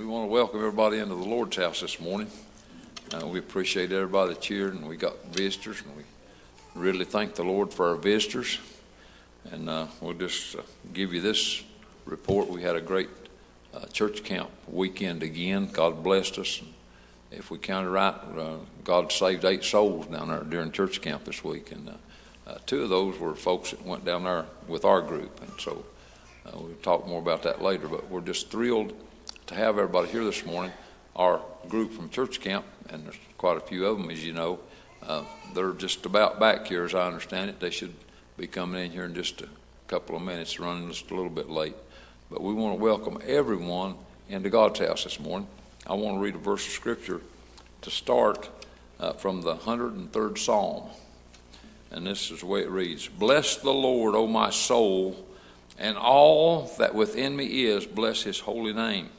We want to welcome everybody into the Lord's house this morning. Uh, we appreciate everybody that's here, and we got visitors, and we really thank the Lord for our visitors. And uh, we'll just uh, give you this report. We had a great uh, church camp weekend again. God blessed us. And if we counted right, uh, God saved eight souls down there during church camp this week, and uh, two of those were folks that went down there with our group, and so we'll talk more about that later. But we're just thrilled to have everybody here this morning. Our group from church camp, and there's quite a few of them, as you know, uh, they're just about back here, as I understand it. They should be coming in here in just a couple of minutes, running just a little bit late. But we want to welcome everyone into God's house this morning. I want to read a verse of scripture to start uh, from the 103rd Psalm. And this is the way it reads Bless the Lord, O my soul, and all that within me is, bless his holy name.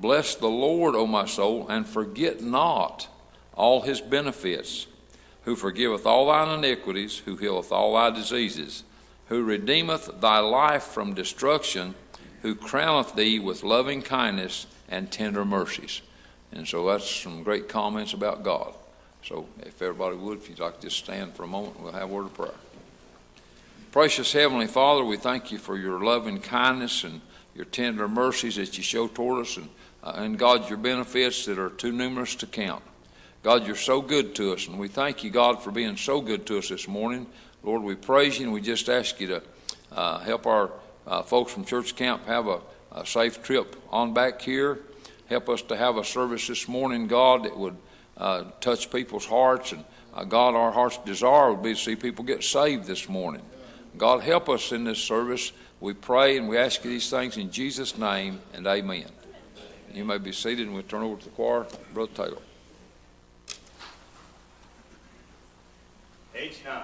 Bless the Lord, O my soul, and forget not all his benefits, who forgiveth all thine iniquities, who healeth all thy diseases, who redeemeth thy life from destruction, who crowneth thee with loving kindness and tender mercies. And so that's some great comments about God. So if everybody would, if you'd like to just stand for a moment, we'll have a word of prayer. Precious Heavenly Father, we thank you for your loving kindness and your tender mercies that you show toward us, and, uh, and God, your benefits that are too numerous to count. God, you're so good to us, and we thank you, God, for being so good to us this morning. Lord, we praise you, and we just ask you to uh, help our uh, folks from church camp have a, a safe trip on back here. Help us to have a service this morning, God, that would uh, touch people's hearts. And uh, God, our heart's desire would be to see people get saved this morning. God, help us in this service. We pray and we ask you these things in Jesus' name and amen. You may be seated, and we'll turn over to the choir. Brother Taylor. Page 9.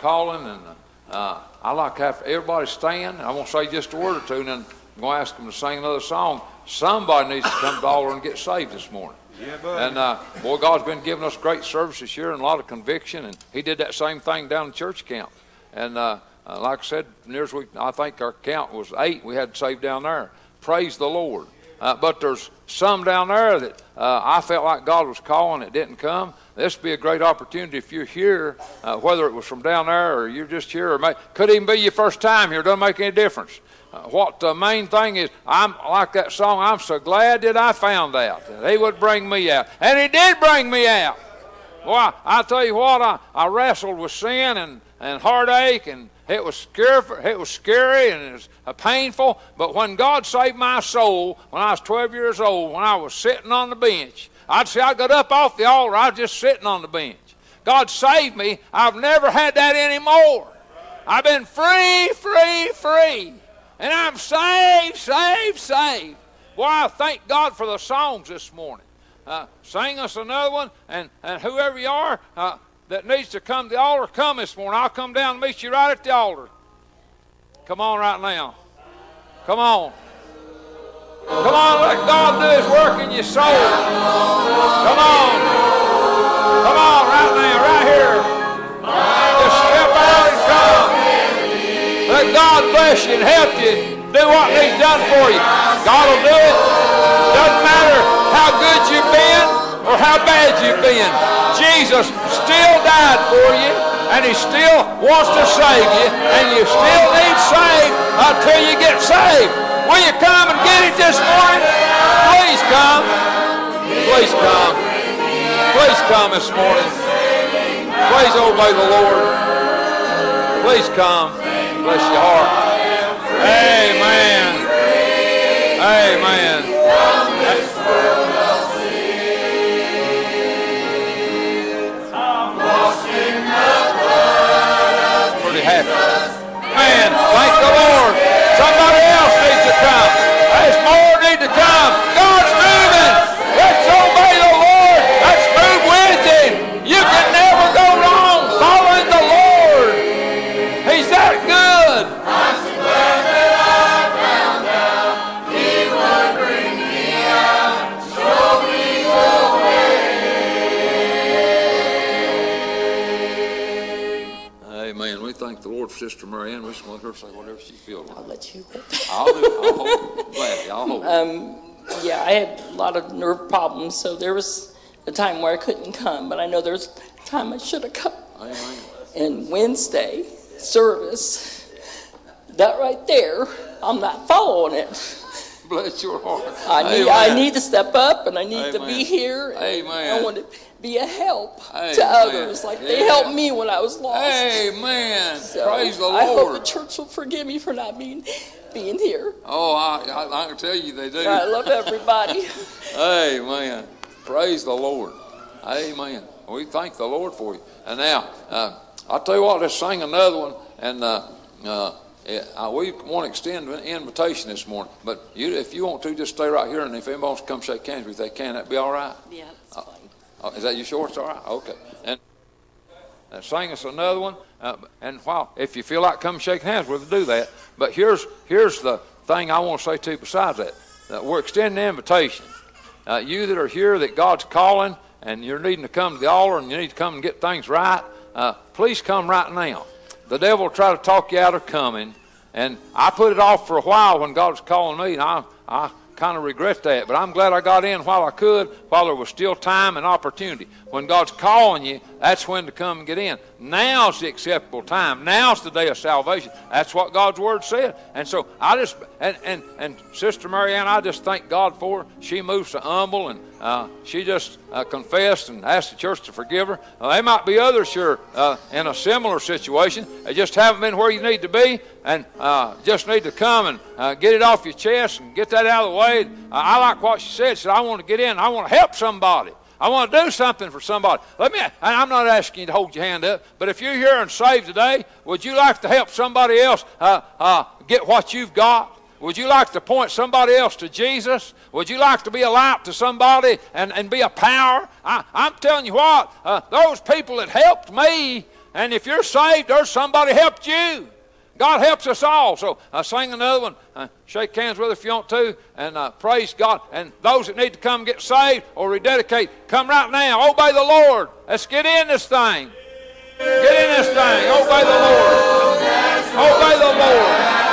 Calling, and uh, I like to have everybody stand. I won't say just a word or two, and then I'm going to ask them to sing another song. Somebody needs to come to the altar and get saved this morning. Yeah, And uh, boy, God's been giving us great service this year and a lot of conviction, and He did that same thing down in church camp. And uh, uh, like I said, near as we, I think our count was eight we had saved down there. Praise the Lord. Uh, but there's some down there that uh, I felt like God was calling. It didn't come. This would be a great opportunity if you're here, uh, whether it was from down there or you're just here, or may, could even be your first time here. Doesn't make any difference. Uh, what the main thing is, I'm like that song. I'm so glad that I found out that He would bring me out, and He did bring me out. Boy, I tell you what, I, I wrestled with sin and, and heartache, and it was scary. It was scary and it was uh, painful. But when God saved my soul, when I was 12 years old, when I was sitting on the bench, I'd say I got up off the altar. I was just sitting on the bench. God saved me. I've never had that anymore. I've been free, free, free. And I'm saved, saved, saved. Boy, I thank God for the songs this morning. Uh, sing us another one, and, and whoever you are uh, that needs to come to the altar, come this morning. I'll come down and meet you right at the altar. Come on right now. Come on. Come on, let God do His work in your soul. Come on. Come on, right now, right here. Just step out and come. Let God bless you and help you do what He's done for you. God will do it. Doesn't matter how good you've been or how bad you've been. Jesus still died for you, and He still wants to save you, and you still need saved until you get saved. Will you come and get it this morning? Please come. Please come. Please come this morning. Please obey the Lord. Please come. Bless your heart. Amen. Amen. More need Marianne. We just want her to say whatever she feels. I'll let you. I'll do it. I'll hold. Gladly. I'll hold. Um, yeah, I had a lot of nerve problems, so there was a time where I couldn't come, but I know there's a time I should have come. Amen. And Wednesday service, that right there, I'm not following it. Bless your heart. I need, I need to step up, and I need to be here. Amen. I want to be a help Amen. to others, like they helped me when I was lost. Amen. So Praise the Lord. I hope the church will forgive me for not being being here. Oh, I, I, I can tell you they do. I love everybody. Amen. Praise the Lord. Amen. We thank the Lord for you. And now, uh, I'll tell you what, let's sing another one. And uh, uh, yeah, uh, we want to extend an invitation this morning. But you, if you want to, just stay right here. And if anybody wants to come shake hands with you, they can. That'd be all right. yeah, that's fine. Oh, is that your shorts? All right. Okay. And, and sing us another one. Uh, and while if you feel like come shake hands, we'll do that. But here's here's the thing I want to say to you Besides that, that we're extending an invitation. Uh, you that are here, that God's calling, and you're needing to come to the altar, and you need to come and get things right. Uh, please come right now. The devil will try to talk you out of coming, and I put it off for a while when God was calling me, and I I kind of regret that. But I'm glad I got in while I could, while there was still time and opportunity. When God's calling you, that's when to come and get in. Now's the acceptable time. Now's the day of salvation. That's what God's word said. And so I just and and, and Sister Marianne, I just thank God for her. She moves so humble and uh, she just uh, confessed and asked the church to forgive her. Uh, there might be others sure uh, in a similar situation. They just haven't been where you need to be, and uh, just need to come and uh, get it off your chest and get that out of the way. I like what she said. She said, "I want to get in. I want to help somebody." I want to do something for somebody. Let me, I'm not asking you to hold your hand up, but if you're here and saved today, would you like to help somebody else get what you've got? Would you like to point somebody else to Jesus? Would you like to be a light to somebody and, and be a power? I, I'm telling you what, uh, those people that helped me, and if you're saved, there's somebody helped you. God helps us all. So uh, sing another one. Uh, shake hands with if you want to. And uh, praise God. And those that need to come get saved or rededicate, come right now. Obey the Lord. Let's get in this thing. Get in this thing. Obey the Lord. Obey the Lord.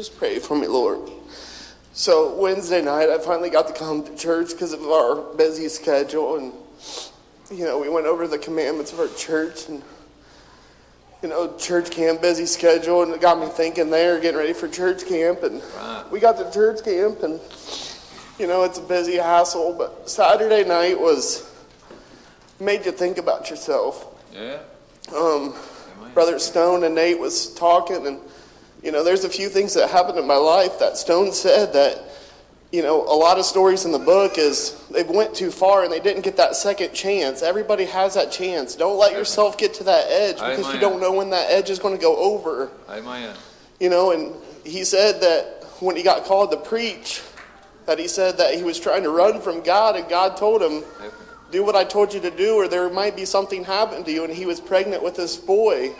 Just pray for me, Lord. So Wednesday night, I finally got to come to church because of our busy schedule, and you know, we went over the commandments of our church, and you know, church camp busy schedule, and it got me thinking there, getting ready for church camp, and we got to church camp, and you know, it's a busy hassle, but Saturday night was made you think about yourself Yeah? um, Brother Stone and Nate was talking, and you know, there's a few things that happened in my life that Stone said that, you know, a lot of stories in the book is they went too far and they didn't get that second chance. Everybody has that chance. Don't let yourself get to that edge because Amen. you don't know when that edge is going to go over. Amen. You know, and he said that when he got called to preach, that he said that he was trying to run from God, and God told him, do what I told you to do, or there might be something happen to you. And he was pregnant with this boy.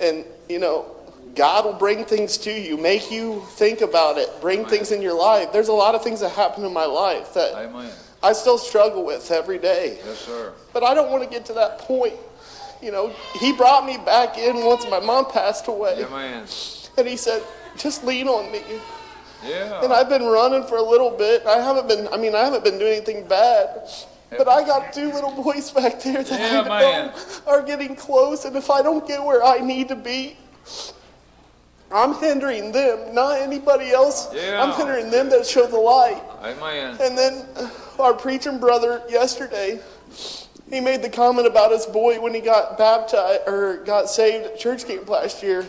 And, you know, God will bring things to you, make you think about it, bring things in your life. There's a lot of things that happen in my life that Amen. I still struggle with every day. Yes, sir. But I don't want to get to that point. you know, he brought me back in once my mom passed away. Yeah, man. And he said, just lean on me. Yeah. And I've been running for a little bit. I haven't been, I mean, I haven't been doing anything bad. But I got two little boys back there that Yeah, I know man. are getting close. And if I don't get where I need to be, I'm hindering them, not anybody else. Yeah. I'm hindering them that show the light. Amen. And then our preaching brother yesterday, he made the comment about his boy when he got baptized or got saved at church camp last year.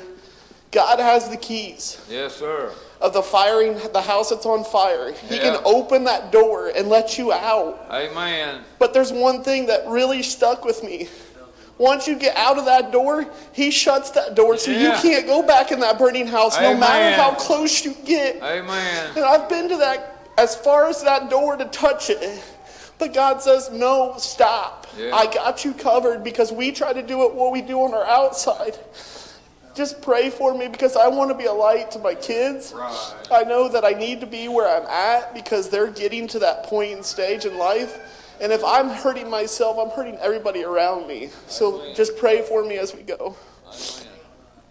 God has the keys Yes, sir. of the firing, the house that's on fire. He Yeah. can open that door and let you out. Amen. But there's one thing that really stuck with me. Once you get out of that door, he shuts that door so you can't go back in that burning house no matter how close you get. Amen. And I've been to that as far as that door to touch it. But God says, no, stop. Yeah. I got you covered because we try to do it what we do on our outside. Just pray for me because I want to be a light to my kids. I know that I need to be where I'm at because they're getting to that point and stage in life. And if I'm hurting myself, I'm hurting everybody around me. So just pray for me as we go. Amen.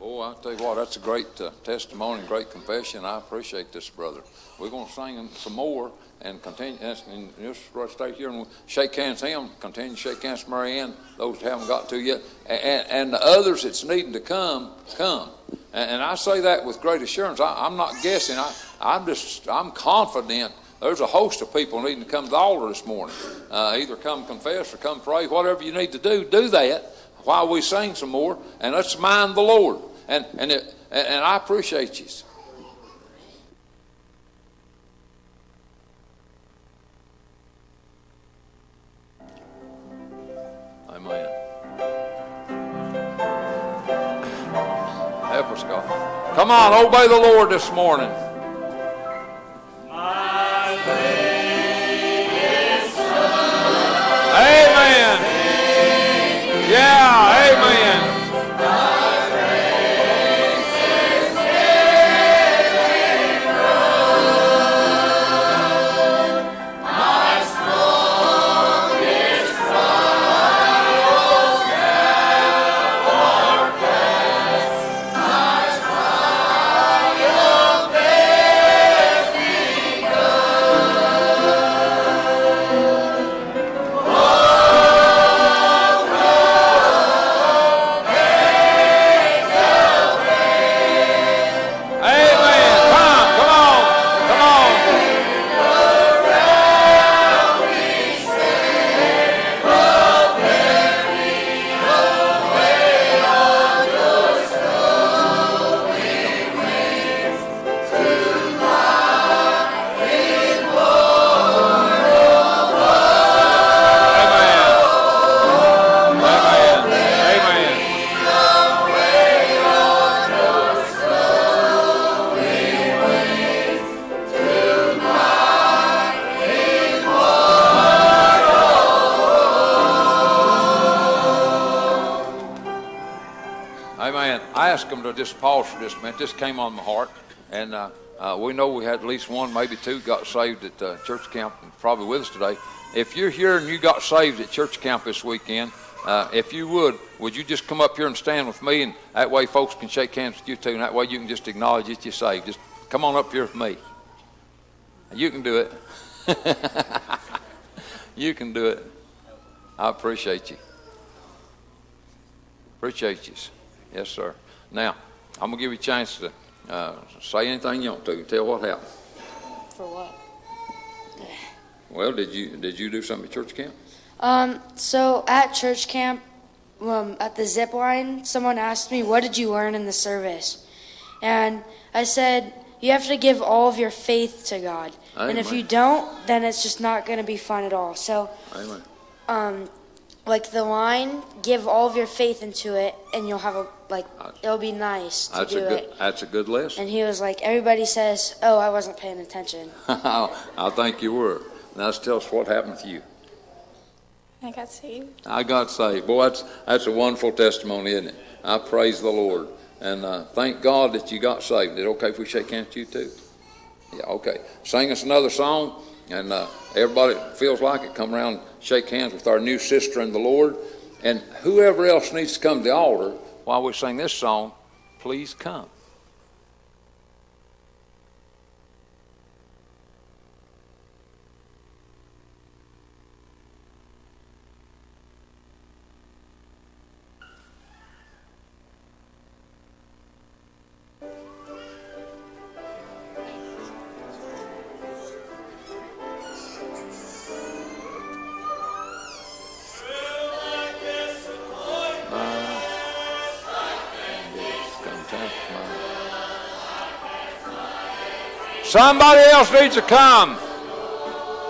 Boy, I tell you what, that's a great uh, testimony, great confession. I appreciate this, brother. We're going to sing some more and continue, and just stay here and shake hands him, continue to shake hands Ann, those that haven't got to yet, and, and the others that's needing to come, come. And, and I say that with great assurance. I, I'm not guessing. I, I'm just, I'm confident there's a host of people needing to come to the altar this morning. Uh, either come confess or come pray, whatever you need to do, do that while we sing some more, and let's mind the Lord. And and it, and, I appreciate you. Amen. Come on, obey the Lord this morning. Just. This came on my heart, and uh, uh, we know we had at least one, maybe two, got saved at uh, church camp, and probably with us today. If you're here and you got saved at church camp this weekend, uh, if you would, would you just come up here and stand with me, and that way folks can shake hands with you too, and that way you can just acknowledge that you're saved. Just come on up here with me. You can do it. you can do it. I appreciate you. Appreciate you. Yes, sir. Now, I'm going to give you a chance to uh, say anything you want to. Tell what happened. For what? Well, did you did you do something at church camp? Um, so at church camp, um, at the zip line, someone asked me, "What did you learn in the service?" And I said, "You have to give all of your faith to God, and if you don't, then it's just not going to be fun at all." So, Amen. um, like the line, give all of your faith into it, and you'll have a like. It'll be nice to That's do a good it. that's a good lesson. And he was like, "Everybody says, oh, I wasn't paying attention." I think you were. Now, let's tell us what happened to you. I got saved. I got saved. Boy, that's that's a wonderful testimony, isn't it? I praise the Lord and uh, thank God that you got saved. Is it okay if we shake hands with you too? Yeah, okay. Sing us another song, and uh, everybody feels like it, come around, shake hands with our new sister in the Lord, And whoever else needs to come to the altar while we sing this song, please come. Somebody else needs to come.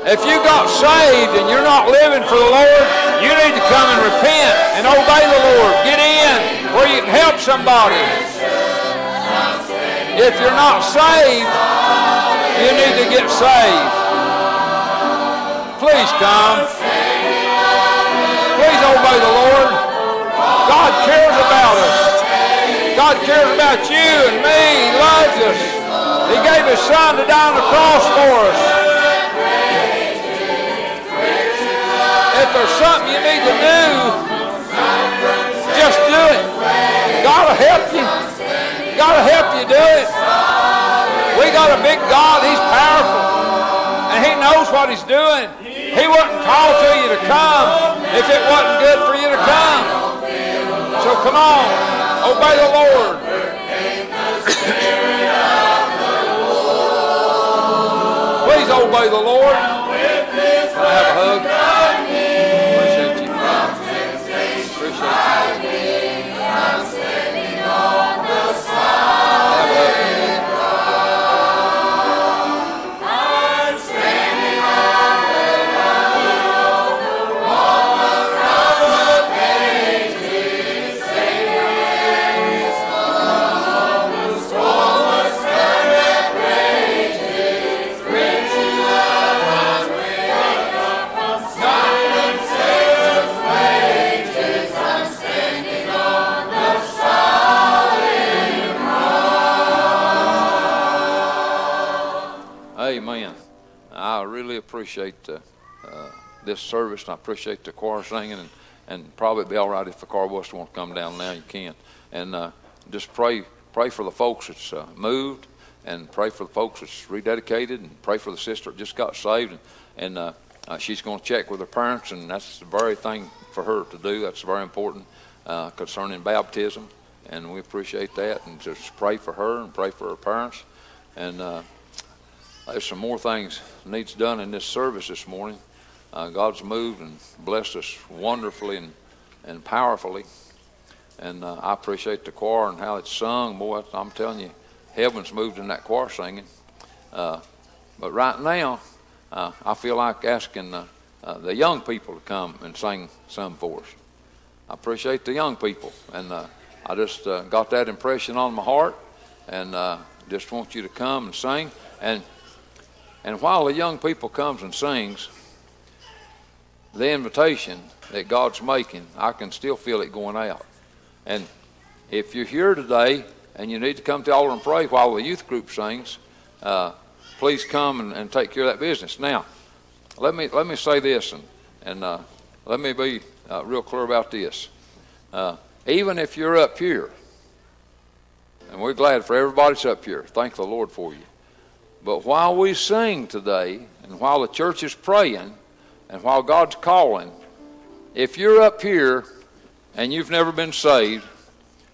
If you got saved and you're not living for the Lord, you need to come and repent and obey the Lord. Get in where you can help somebody. If you're not saved, you need to get saved. Please come. Please obey the Lord. God cares about us. God cares about you and me. He loves us. He gave his son to die on the cross for us. If there's something you need to do, just do it. God will help you. God will help you do it. We got a big God. He's powerful. And he knows what he's doing. He wouldn't call to you to come if it wasn't good for you to come. So come on. Obey the Lord. Obey the Lord. I have a hug? Appreciate uh, uh, this service, and I appreciate the choir singing, and, and probably be all right if the choir was to want to come down now. You can, and uh, just pray pray for the folks that's uh, moved, and pray for the folks that's rededicated, and pray for the sister that just got saved, and, and uh, uh, she's going to check with her parents, and that's the very thing for her to do. That's very important uh, concerning baptism, and we appreciate that, and just pray for her and pray for her parents, and. Uh, there's some more things needs done in this service this morning. Uh, God's moved and blessed us wonderfully and, and powerfully. And uh, I appreciate the choir and how it's sung. Boy, I'm telling you, heaven's moved in that choir singing. Uh, but right now, uh, I feel like asking uh, uh, the young people to come and sing some for us. I appreciate the young people. And uh, I just uh, got that impression on my heart. And uh, just want you to come and sing. And and while the young people comes and sings, the invitation that God's making, I can still feel it going out. And if you're here today and you need to come to altar and pray while the youth group sings, uh, please come and, and, take care of that business. Now, let me let me say this, and and uh, let me be uh, real clear about this. Uh, even if you're up here, and we're glad for everybody's up here. Thank the Lord for you. But while we sing today, and while the church is praying, and while God's calling, if you're up here and you've never been saved,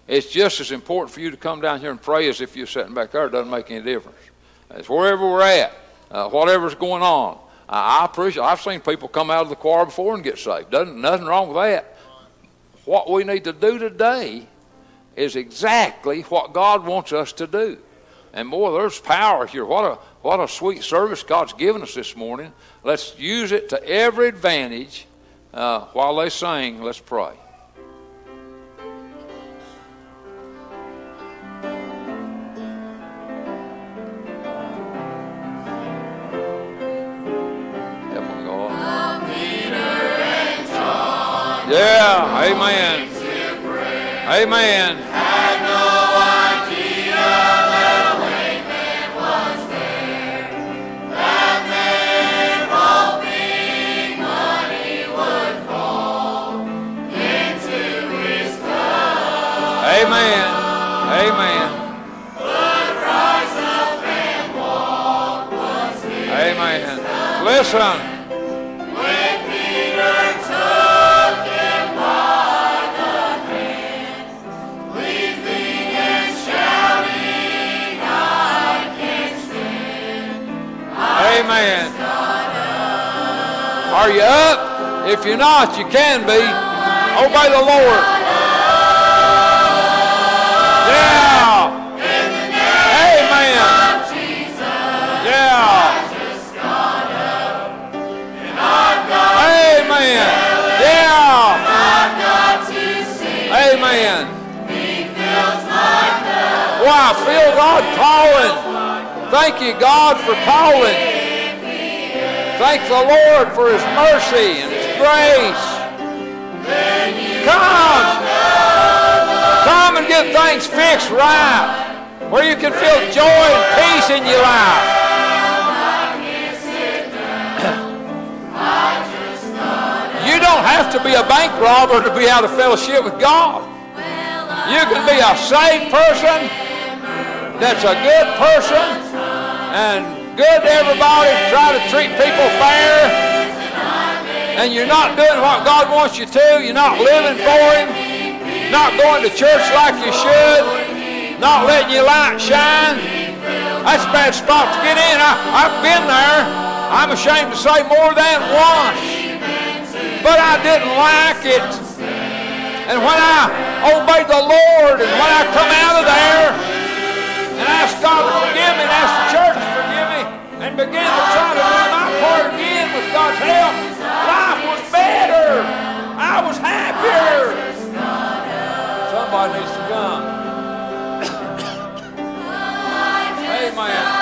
it's just as important for you to come down here and pray as if you're sitting back there. It doesn't make any difference. It's wherever we're at, uh, whatever's going on. I, I appreciate. I've seen people come out of the choir before and get saved. Doesn't nothing wrong with that. What we need to do today is exactly what God wants us to do. And boy, there's power here. What a what a sweet service God's given us this morning. Let's use it to every advantage. Uh, while they sing, let's pray. Yeah. Amen. Amen. Amen. Are you up? If you're not, you can be. Obey the Lord. Yeah. I feel God calling. Thank you, God, for calling. Thank the Lord for His mercy and His grace. Come. Come and get things fixed right. Where you can feel joy and peace in your life. You don't have to be a bank robber to be out of fellowship with God. You can be a saved person that's a good person and good to everybody, try to treat people fair, and you're not doing what God wants you to, you're not living for Him, not going to church like you should, not letting your light shine, that's a bad spot to get in. I, I've been there. I'm ashamed to say more than once. But I didn't like it. And when I obeyed the Lord and when I come out of there and ask God to forgive me and ask the church to forgive me and begin to try to do my part again with God's help, life was better. I was happier. Somebody needs to come. Amen.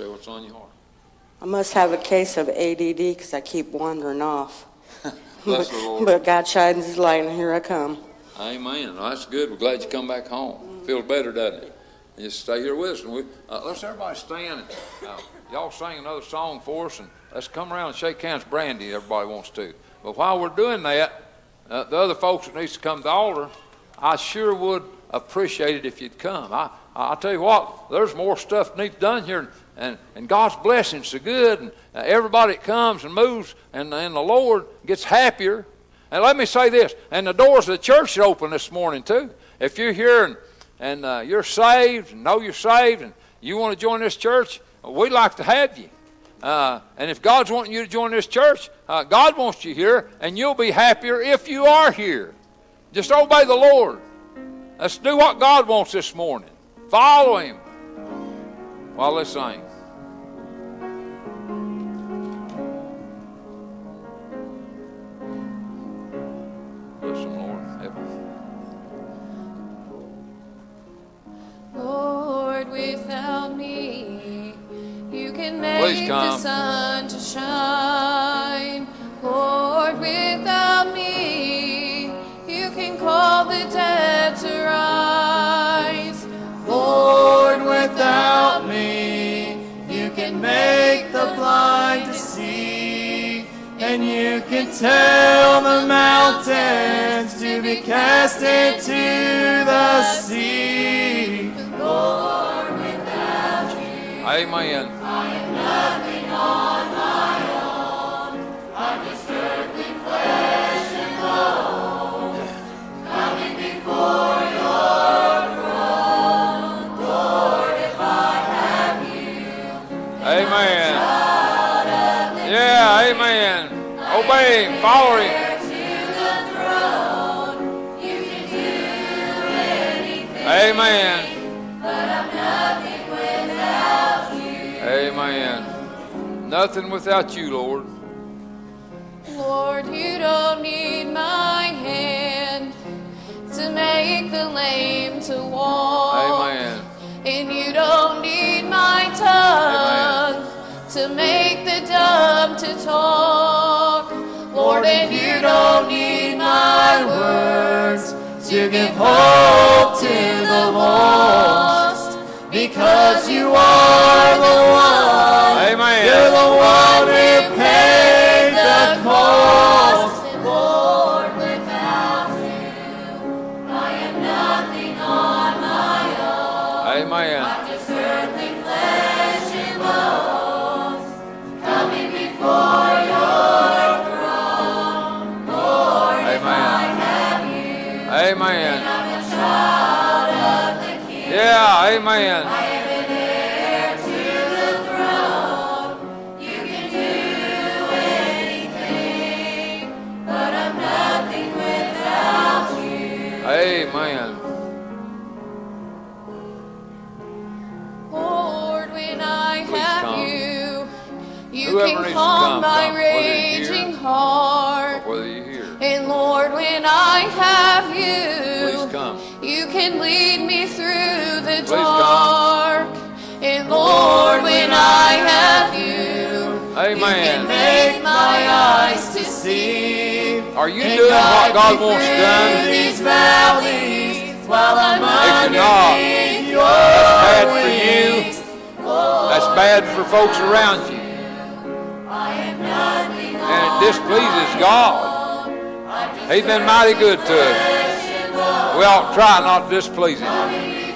Say what's on your heart. I must have a case of ADD because I keep wandering off. Bless the Lord. But God shines His light, and here I come. Amen. Well, that's good. We're glad you come back home. Feels better, doesn't it? And just stay here with us. And we, uh, let's everybody stand. And, uh, y'all sing another song for us, and let's come around and shake hands. Brandy, everybody wants to. But while we're doing that, uh, the other folks that needs to come to the altar, I sure would appreciate it if you'd come. I, I'll tell you what, there's more stuff needs done here, and, and God's blessings so good, and uh, everybody that comes and moves, and, and the Lord gets happier. And let me say this, and the doors of the church are open this morning too. If you're here and, and uh, you're saved, and know you're saved, and you want to join this church, we'd like to have you. Uh, and if God's wanting you to join this church, uh, God wants you here, and you'll be happier if you are here. Just obey the Lord. Let's do what God wants this morning. Follow Him while they sing. bless them, Lord. Help. Lord, without me, you can make the sun to shine. Lord, without me, you can call the dead to rise. Lord, without me, you can make the blind to see, and you can tell the mountain be cast into the sea. Lord, without you, Amen. I am nothing on my own. I'm just earthly flesh and bone, coming before your throne. Lord, if I have you, Amen. Yeah, amen. Obey him, follow him. Amen. Amen. Nothing without you, Lord. Lord, you don't need my hand to make the lame to walk. Amen. And you don't need my tongue to make the dumb to talk. Lord, and you don't need my words to give hope to the lost because you are the one. Amen. You're the one who do anything, but I'm nothing without you. Amen. Lord, when I have come. you, you Whoever can calm my come, whether here raging heart. And Lord, when I have you, come. you can lead me through. Dark. And Lord, when I have you, Amen. make my eyes to see. Are you doing what God wants done? These valleys, while I'm If you're not, underneath your That's bad for you. wings. That's bad for folks around you. I am nothing And it displeases God. He's been mighty good to us. We ought to try not to displease Him.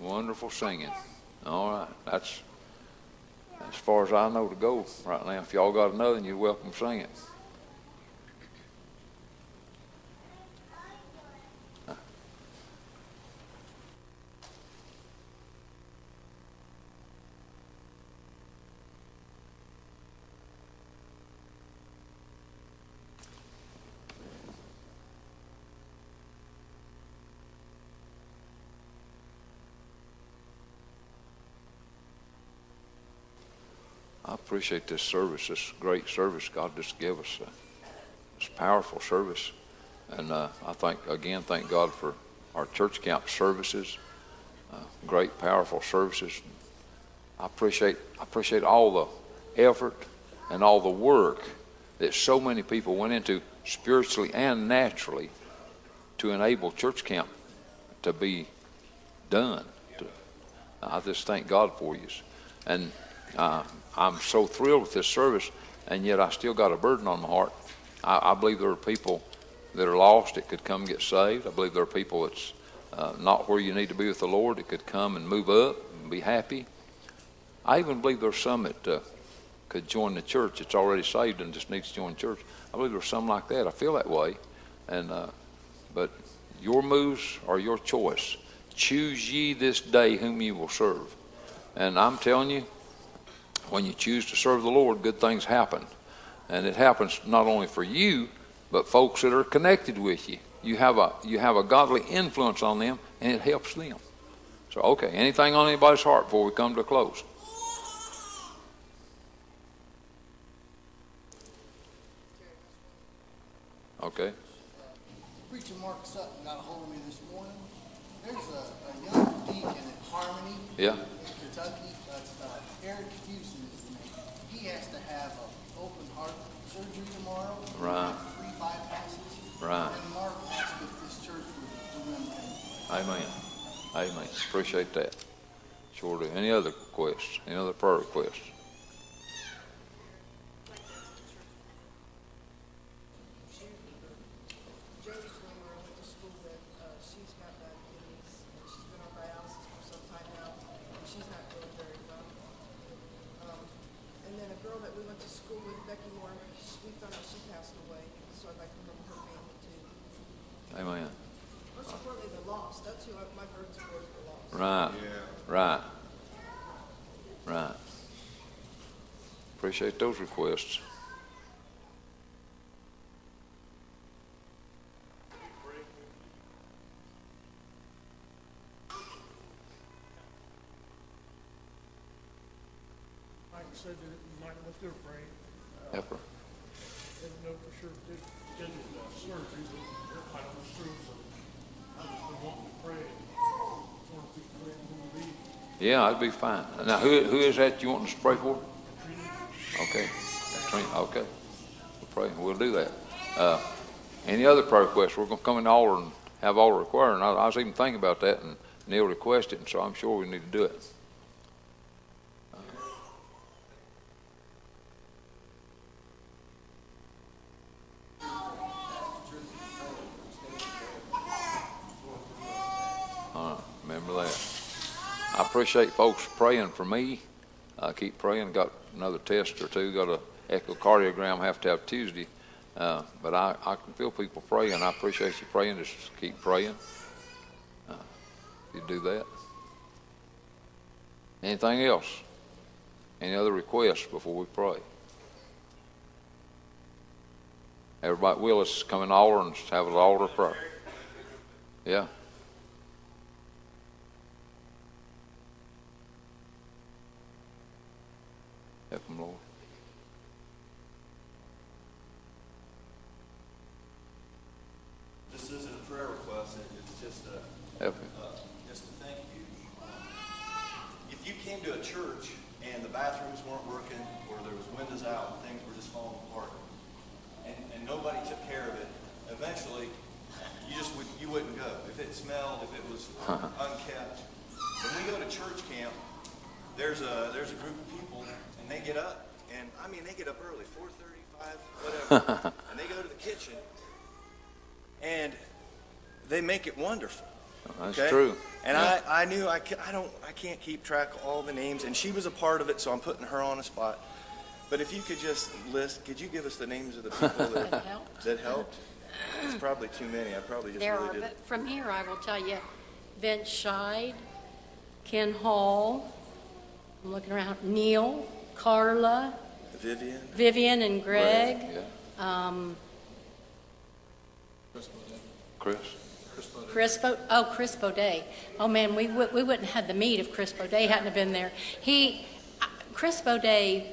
Wonderful singing. All right. That's as far as I know to go right now. If y'all got another, you're welcome to sing it. Appreciate this service, this great service God just gave us, uh, this powerful service. And uh, I thank, again, thank God for our church camp services, uh, great, powerful services. I appreciate, I appreciate all the effort and all the work that so many people went into spiritually and naturally to enable church camp to be done. I just thank God for you. And uh, I'm so thrilled with this service, and yet I still got a burden on my heart. I, I believe there are people that are lost that could come get saved. I believe there are people that's uh, not where you need to be with the Lord that could come and move up and be happy. I even believe there's some that uh, could join the church that's already saved and just needs to join church. I believe there's some like that. I feel that way. And uh, but your moves are your choice. Choose ye this day whom you will serve. And I'm telling you, when you choose to serve the Lord, good things happen. And it happens not only for you, but folks that are connected with you. You have a you have a godly influence on them, and it helps them. So, okay, anything on anybody's heart before we come to a close? Okay. Preacher Mark Sutton got a hold of me this morning. There's a, a young deacon at Harmony Yeah. in Kentucky, that's uh, Eric Fuson is the name. He has to have an open heart surgery tomorrow. Right. Three bypasses. Right. And Mark asked if this church would remember him. Amen. Amen. Appreciate that. Sure do. Any other requests? Any other prayer requests? Jamie Swimmer, I went to school with, uh, she's got diabetes, and she's been on dialysis for some time now, and she's not doing very well. Um, and then a girl that we went to school with, Becky Moore, she- we found out she passed away, so I'd like to remember her family too. Amen. Most importantly, the lost, that's who my burdens for, is the lost. Right. Right. Right. Appreciate those requests. Mike said that it might look good, Frank. Help her. Didn't know for sure if they did the surgery, but their final was through, so I just been wanting to pray. Just want to be praying when we leave. Yeah, that'd be fine. Now, who, who is that you want to spray for? Okay. Okay. We'll pray. We'll do that. Uh, any other prayer requests? We're going to come in altar and have all required. And I, I was even thinking about that, and Neil requested, and so I'm sure we need to do it. All right, remember that. I appreciate folks praying for me. I keep praying. Got another test or two. Got a echocardiogram. Have to have Tuesday. Uh, but I, I can feel people praying. I appreciate you praying. Just keep praying. Uh, you do that. Anything else? Any other requests before we pray? Everybody, will us come in altar and have an altar prayer. Yeah. Help them, Lord. This isn't a prayer request, it's just a, Help uh, just a thank you. If you came to a church and the bathrooms weren't working, or there was windows out and things were just falling apart, and, and nobody took care of it, eventually, you just would, you wouldn't go. If it smelled, if it was unkept. When we go to church camp, there's a, there's a group of people, and they get up, and, I mean, they get up early, four thirty, five, whatever, and they go to the kitchen, and they make it wonderful. Oh, that's okay? true. And Yeah. I, I knew I, I don't I can't keep track of all the names, and she was a part of it, so I'm putting her on the spot. But if you could just list, could you give us the names of the people that, That helped. that helped? It's probably too many. I probably just There really are, did. but from here, I will tell you, Vince Scheid, Ken Hall, I'm looking around, Neil, Carla, Vivian. Vivian and Greg. Greg, Um, Chris? Chris Bo, oh, Chris Baudet. Oh, man, we, wou- we wouldn't have had the meet if Chris Baudet hadn't have been there. He, uh, Chris Baudet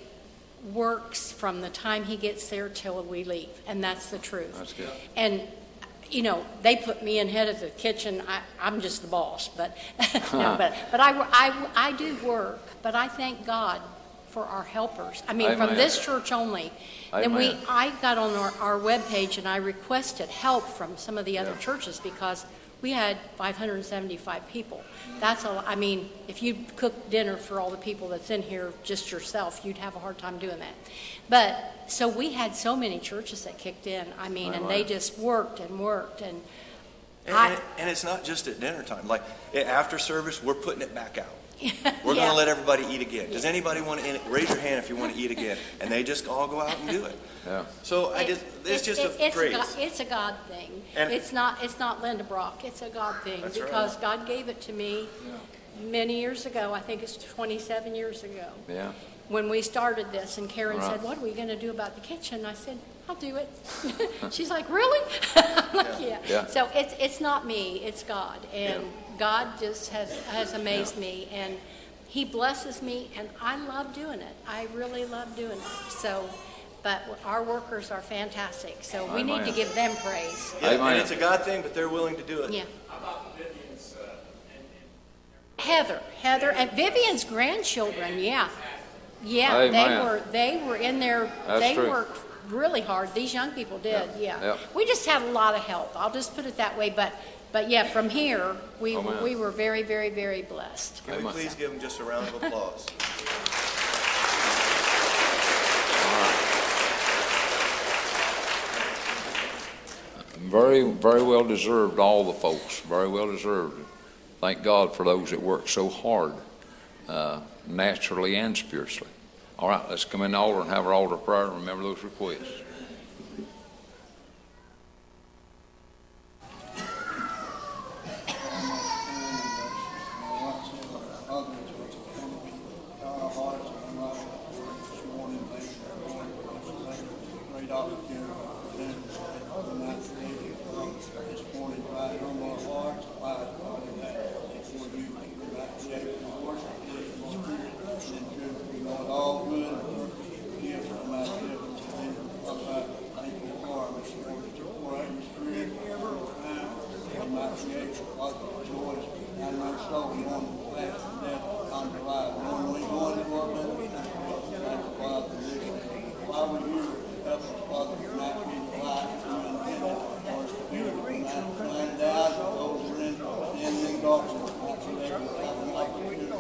works from the time he gets there till we leave, and that's the truth. That's good. And, you know, they put me in head of the kitchen. I, I'm just the boss, but, no, but, but I, I, I do work, but I thank God for our helpers. I mean, from Amen. this church only. Then we, Amen. I got on our, our webpage and I requested help from some of the other Yeah. churches because we had 575 people. That's a, I mean, if you cook dinner for all the people that's in here, just yourself, you'd have a hard time doing that. But, so we had so many churches that kicked in, I mean, and they Amen. just worked and worked and And, I- and, and it's not just at dinner time. Like after service, we're putting it back out. We're Yeah. going to let everybody eat again. Does anybody want to raise your hand if you want to eat again? And they just all go out and do it. Yeah. So I just it's just It- a it's phrase. God- It's a God thing. And- It's not, it's not Linda Brock, it's a God thing. That's right. Because God gave it to me many years ago, I think it's 27 years ago. Yeah. when we started this, and Karen Right. said, "What are we going to do about the kitchen?" I said, "I'll do it." She's like, "Really?" I'm like, "Yeah." Yeah. So it's it's not me, it's God, and God just has has amazed me, and He blesses me, and I love doing it. I really love doing it. So but our workers are fantastic, so we need to give them praise. Yeah, and it's a God thing, but they're willing to do it. Yeah. Heather, Heather, and Vivian's grandchildren, yeah. Yeah, they were, they were in there, That's they true. worked really hard. These young people did, yeah. Yep. We just had a lot of help. I'll just put it that way, but, but yeah, from here, we, Amen. we were very, very, very blessed. Can we please give them just a round of applause? Very, very well deserved, all the folks, very well deserved. Thank God for those that work so hard, uh, naturally and spiritually. All right, let's come in the altar and have our altar prayer and remember those requests. Great opportunity for them to say, "Father, not today, this morning, right from our hearts, wise God, in that before you, not today, Lord, and truth, Lord, all good, gifts from our gifts, and Father, I thank you for our Lord, that you pour out your spirit, and my creation, Father, joy, and my soul, on the path of death, unto life, knowing we going to our better, thank you, Father, this while we're here, help us, Father, to not be the light that you intended for us to be, not find out those who are in sin and darkness, not so they can have an opportunity to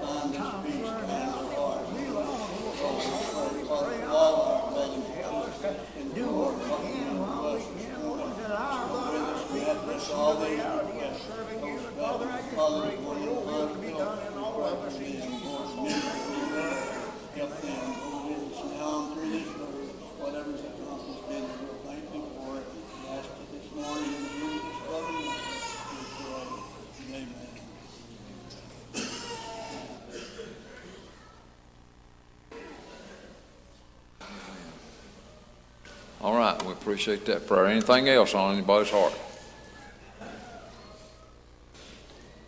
find this peace and their heart. Lord, we pray, Father, for all our brothers and sisters in the Lord, Father, you know us this morning. So with us, we have this all day, yes, those Father, Father, for your love, we pray for them, Lord, minister to them, help them, Lord, with us now and through this road, whatever's accomplished in it, Lord, thank you for it. We ask it this morning in Jesus' loving name, we pray. Amen. All right, we appreciate that prayer. Anything else on anybody's heart?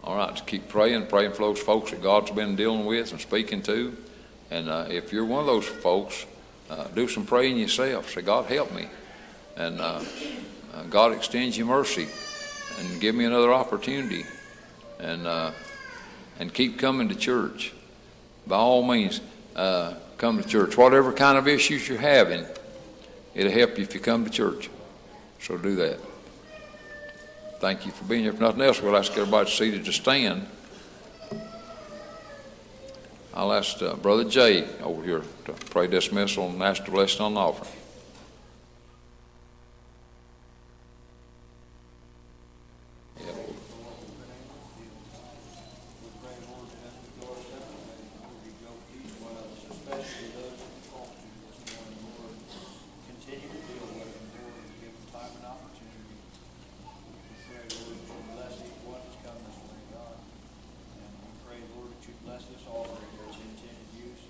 All right, just keep praying, praying for those folks that God's been dealing with and speaking to. And uh, if you're one of those folks, uh, do some praying yourself. Say, God, help me. And uh, uh, God extends you mercy and give me another opportunity. And, uh, and keep coming to church. By all means, uh, come to church. Whatever kind of issues you're having, it'll help you if you come to church. So do that. Thank you for being here. If nothing else, we'll ask everybody seated to stand. I'll ask uh, Brother Jay over here to pray dismissal and ask the blessing on the offering. Especially those who talk to this morning, Lord, continue to deal with them, Lord, and give them time and opportunity. We pray, Lord, that you bless each one that's come this way, God. And we pray, Lord, that you bless this offering for its intended use.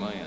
Whatever's